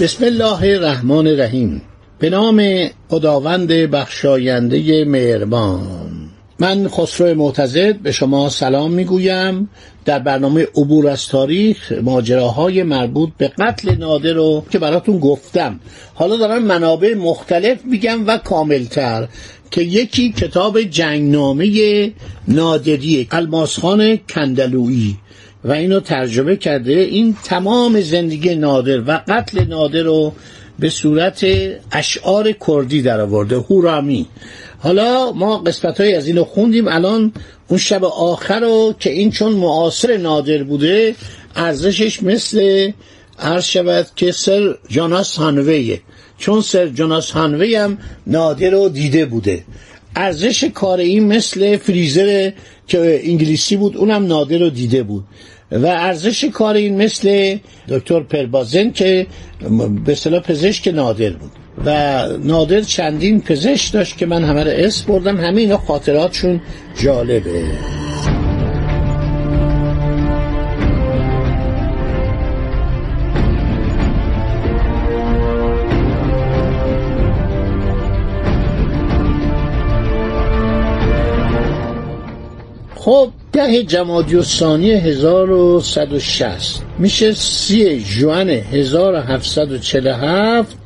بسم الله الرحمن الرحیم. به نام خداوند بخشاینده مهربان. من خسرو معتزد به شما سلام می‌گویم. در برنامه عبور از تاریخ ماجراهای مربوط به قتل نادر رو که براتون گفتم. حالا دارم منابع مختلف میگم و کاملتر که یکی کتاب جنگنامه نادری الماسخان کندلویی. و اینو ترجمه کرده این تمام زندگی نادر و قتل نادر رو به صورت اشعار کردی در آورده. هورامی. حالا ما قسمت های از اینو خوندیم. الان اون شب آخر رو که این چون معاصر نادر بوده ارزشش مثل عرض شود که سر جاناس هانویه. چون سر جاناس هانوی هم نادر رو دیده بوده. ارزش کار این مثل فریزر که انگلیسی بود اونم نادر رو دیده بود. و ارزش کار این مثل دکتر پربازن که به اصطلاح پزشک نادر بود. و نادر چندین پزشک داشت که من همه رو اسم بردم. همه اینا خاطراتشون جالبه. خب ده جمادی و ثانی 1160 میشه سی جوان 1747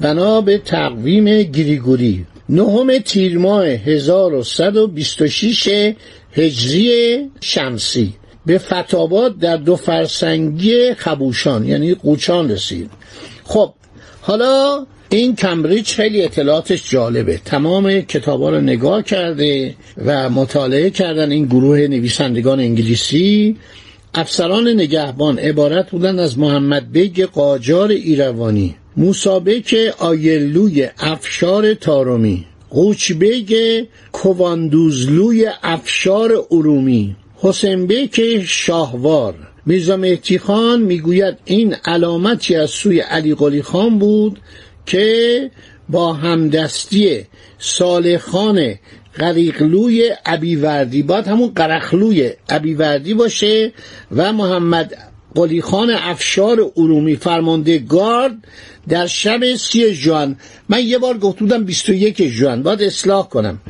بنا به تقویم گریگوری. نهم تیر ماه 1126 هجری شمسی. به فتاباد در دو فرسنگی خبوشان یعنی قوچان رسید. خب حالا این کمبریج خیلی اطلاعاتش جالبه. تمام کتابا رو نگاه کرده و مطالعه کردن این گروه نویسندگان انگلیسی. افسران نگهبان عبارت بودن از محمد بیگ قاجار ایروانی موسی بیگ آیلوی افشار تارومی قوچبیگ کواندوزلوی افشار ارومی حسین بیک شاهوار. میرزا مهدی خان می‌گوید این علامتی از سوی علی قلی خان بود که با همدستی صالح خان غریقلوی ابیوردی باید همون قرخلوی ابیوردی باشه و محمد قلیخان افشار ارومی فرمانده گارد در شب سی جوان. من یه بار گفت بودم 21 جوان. باید اصلاح کنم.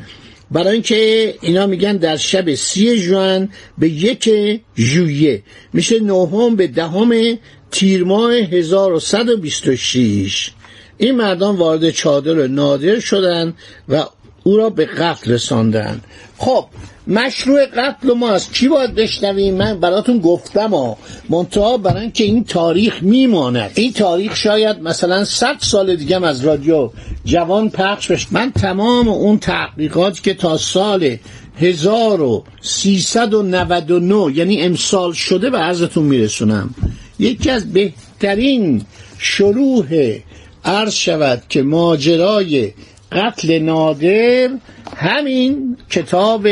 برای اینکه اینا میگن در شب سی جوان به یک ژوئیه. میشه نهم به دهم تیر ماه 1126 این مردان وارد چادر نادر شدند و او را به قتل رساندند خب مشروع قتل ما از کی باید بشنویم؟ من براتون گفتم ها منتها برای اینکه این تاریخ میماند. این تاریخ شاید مثلا 100 سال دیگه از رادیو جوان پخش بشه. من تمام اون تحقیقات که تا سال 1399 یعنی امسال شده به عرضتون میرسونم. یکی از بهترین شروع عرض شود که ماجرای قتل نادر همین کتاب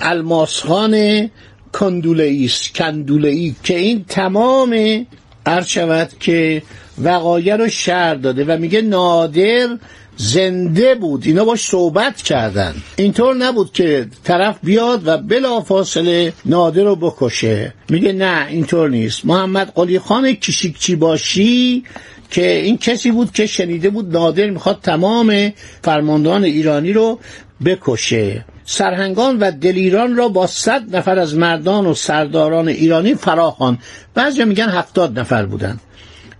الماسخان کندولئی است کندولئی که این تمام عرض شود که وقایع رو شهر داده و میگه نادر زنده بود. اینا باش صحبت کردن. اینطور نبود که طرف بیاد و بلافاصله نادر رو بکشه. میگه نه اینطور نیست. محمد قلی خان کشیکچی باشی که این کسی بود که شنیده بود نادر می‌خواد تمام فرماندهان ایرانی رو بکشه. سرهنگان و دلیران را با صد نفر از مردان و سرداران ایرانی فراخوان. بعضی میگن هفتاد نفر بودن.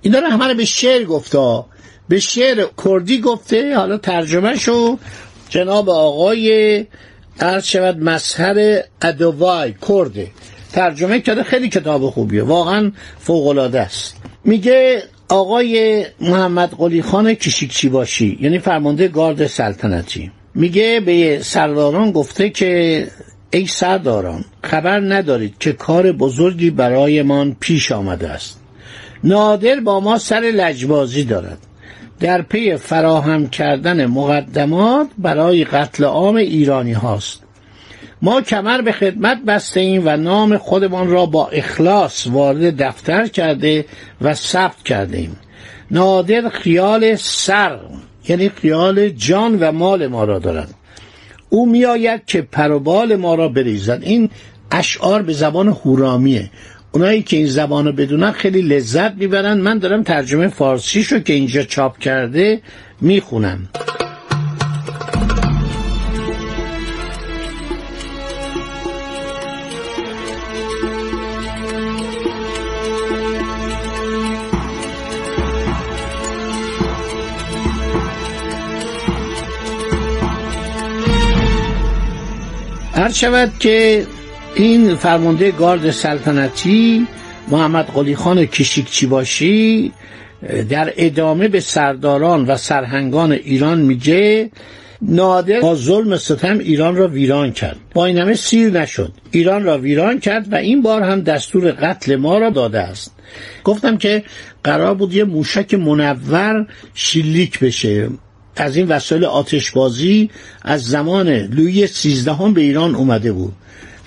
اینا رو همه به شعر گفته. به شعر کردی گفته. حالا ترجمه شو جناب آقای عرض شود مظهر ادوای کرده. ترجمه کرده. خیلی کتاب خوبیه. واقعا فوقالعاده است. میگه آقای محمد قلی خان کشیکچی باشی؟ یعنی فرمانده گارد سلطنتی. میگه به سرداران گفته که ای سرداران خبر ندارید که کار بزرگی برایمان پیش آمده است. نادر با ما سر لجبازی دارد. در پی فراهم کردن مقدمات برای قتل عام ایرانی هاست. ما کمر به خدمت بسته ایم و نام خودمان را با اخلاص وارد دفتر کرده و ثبت کرده ایم نادر خیال سر یعنی خیال جان و مال ما را دارد. او میآید که پروبال ما را بریزد. این اشعار به زبان هورامیه اونایی که این زبان رو بدونن خیلی لذت می‌برن. من دارم ترجمه فارسیش رو که اینجا چاپ کرده می‌خونم. هر شود که این فرمانده گارد سلطنتی محمد قلی خان کشیکچی باشی در ادامه به سرداران و سرهنگان ایران میگه نادر با ظلم ستم ایران را ویران کرد. با این همه سیر نشد. ایران را ویران کرد و این بار هم دستور قتل ما را داده است. گفتم که قرار بود یه موشک منور شلیک بشه. از این وسایل آتشبازی از زمان لویی سیزدهم به ایران اومده بود.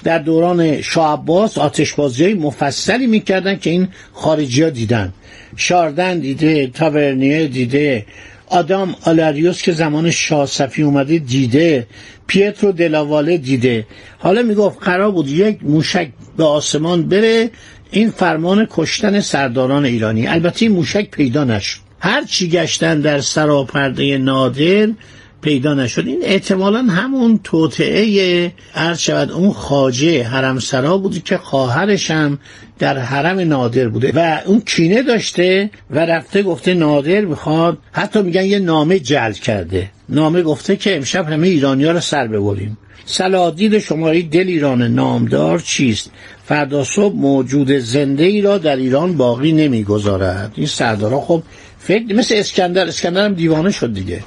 در دوران شاه عباس آتشبازی های مفصلی می‌کردن که این خارجی ها دیدن. شاردن دیده تاورنیه دیده آدام آلاریوس که زمان شاه صفی اومده دیده پیترو دلاواله دیده. حالا می‌گفت قرار بود یک موشک به آسمان بره این فرمان کشتن سرداران ایرانی. البته این موشک پیدا نشد. هر چی گشتن در سراپرده نادر پیدا نشد. این احتمالا همون توطعه عرض شود اون خاجه حرم سرا بودی که خواهرش هم در حرم نادر بوده و اون کینه داشته و رفته گفته نادر می‌خواد حتی میگن یه نامه جل کرده. نامه گفته که امشب همه ایرانی ها رو سر ببریم. سلادید شماری دل ایران نامدار چیست؟ فردا صبح موجود زنده ای را در ایران باقی نمی‌گذارد. این سردارا خب فکر مثل اسکندر اسکندر هم دیوانه شد دیگه.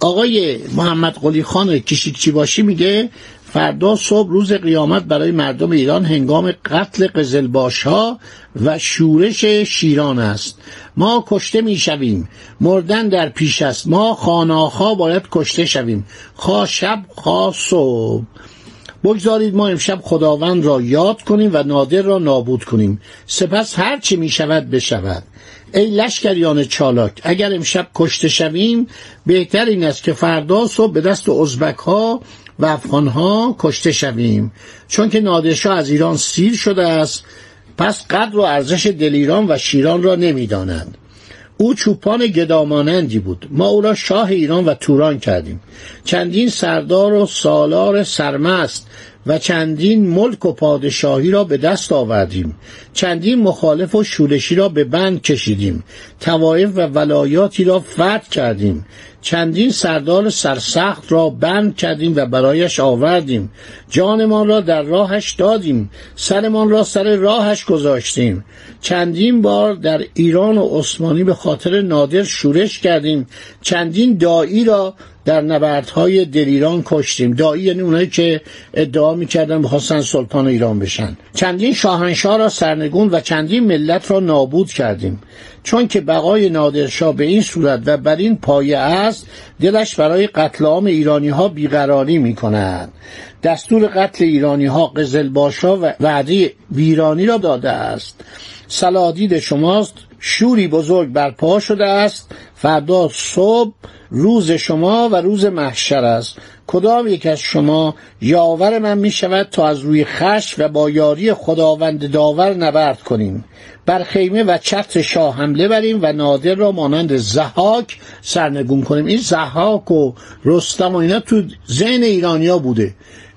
آقای محمد قلی خان کشیکچی باشی میگه فردا صبح روز قیامت برای مردم ایران هنگام قتل قزلباش ها و شورش شیران است. ما کشته می‌شویم. مردن در پیش است. ما خاناخا باید کشته شویم. خواه شب خواه صبح. بگذارید ما امشب خداوند را یاد کنیم و نادر را نابود کنیم. سپس هر چی می شود بشود. ای لشکریان چالاک اگر امشب کشته شویم بهتر این است که فردا صبح به دست ازبک ها و افغان ها کشته شویم. چون که نادرشاه از ایران سیر شده است پس قدر و ارزش دل ایران و شیران را نمی‌دانند. او چوپان گدامانندی بود. ما او را شاه ایران و توران کردیم. چندین سردار و سالار سرمست و چندین ملک و پادشاهی را به دست آوردیم. چندین مخالف و شورشی را به بند کشیدیم. توایف و ولایاتی را فتح کردیم. چندین سردار سرسخت را بند کردیم و برایش آوردیم. جانمان را در راهش دادیم. سرمان را سر راهش گذاشتیم. چندین بار در ایران و عثمانی به خاطر نادر شورش کردیم. چندین دایی را در نبردهای دل ایران کشتیم. دایی یعنی اونایی که ادعا می‌کردن بخواستن سلطان ایران بشن. چندین شاهنشاه را سرنگون و چندین ملت را نابود کردیم. چون که بقای نادرشاه به این صورت و بر این پایه است دلش برای قتل عام ایرانی ها بیقراری می کند دستور قتل ایرانی ها قزلباشا و وعده ویرانی را داده است. سلادید شماست شوری بزرگ برپا شده است. فردا صبح روز شما و روز محشر است. کدام یک از شما یاور من می شود تا از روی خش و با یاری خداوند داور نبرد کنیم؟ بر خیمه و چتر شاه حمله بریم و نادر را مانند زحاک سرنگون کنیم. این زحاک و رستم و اینا تو ذهن ایرانیا بوده.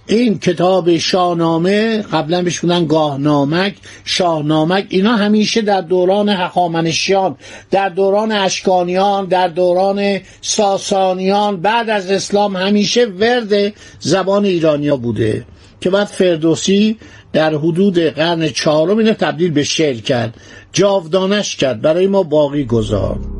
این کتاب شاهنامه قبلا بهش بودن گاهنامک شاهنامک اینا همیشه در دوران هخامنشیان در دوران اشکانیان در دوران ساسانیان بعد از اسلام همیشه ورد زبان ایرانیا بوده که بعد فردوسی در حدود قرن چهارم اینو تبدیل به شعر کرد جاودانش کرد برای ما باقی گذار.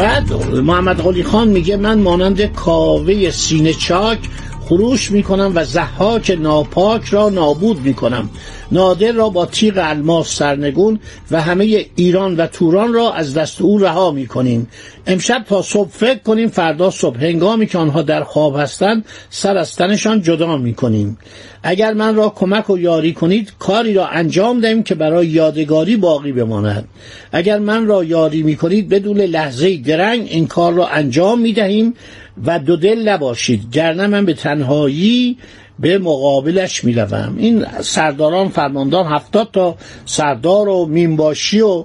بعد محمد قلی خان میگه من مانند کاوه سینه چاک خروش می‌کنم و زحاک ناپاک را نابود می‌کنم. نادر را با تیغ الماس سرنگون و همه ایران و توران را از دست او رها می‌کنیم. امشب تا صبح فکر کنیم فردا صبح. هنگامی که آنها در خواب هستند سر از تنشان جدا می‌کنیم. اگر من را کمک و یاری کنید کاری را انجام دهیم که برای یادگاری باقی بماند. اگر من را یاری می‌کنید بدون لحظه درنگ این کار را انجام می‌دهیم. و دو دل نباشید. گرنه من به تنهایی به مقابلش می‌روم. این سرداران فرماندار هفتاد تا سردار و مینباشی و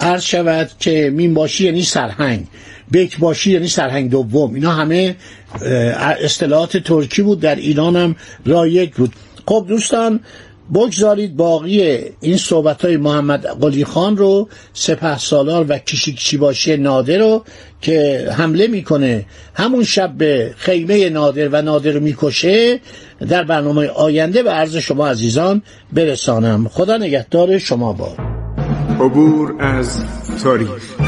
عرض شود که مینباشی یعنی سرهنگ بکباشی یعنی سرهنگ دوم. اینا همه اصطلاحات ترکی بود در ایران هم رایج بود. خب دوستان بگذارید باقی این صحبت های محمد قلی خان رو سپه سالار و کشیکچی باشه نادر رو که حمله می‌کنه همون شب به خیمه نادر و نادر رو می‌کشه در برنامه آینده به عرض شما عزیزان برسانم. خدا نگهدار شما با عبور از تاریخ.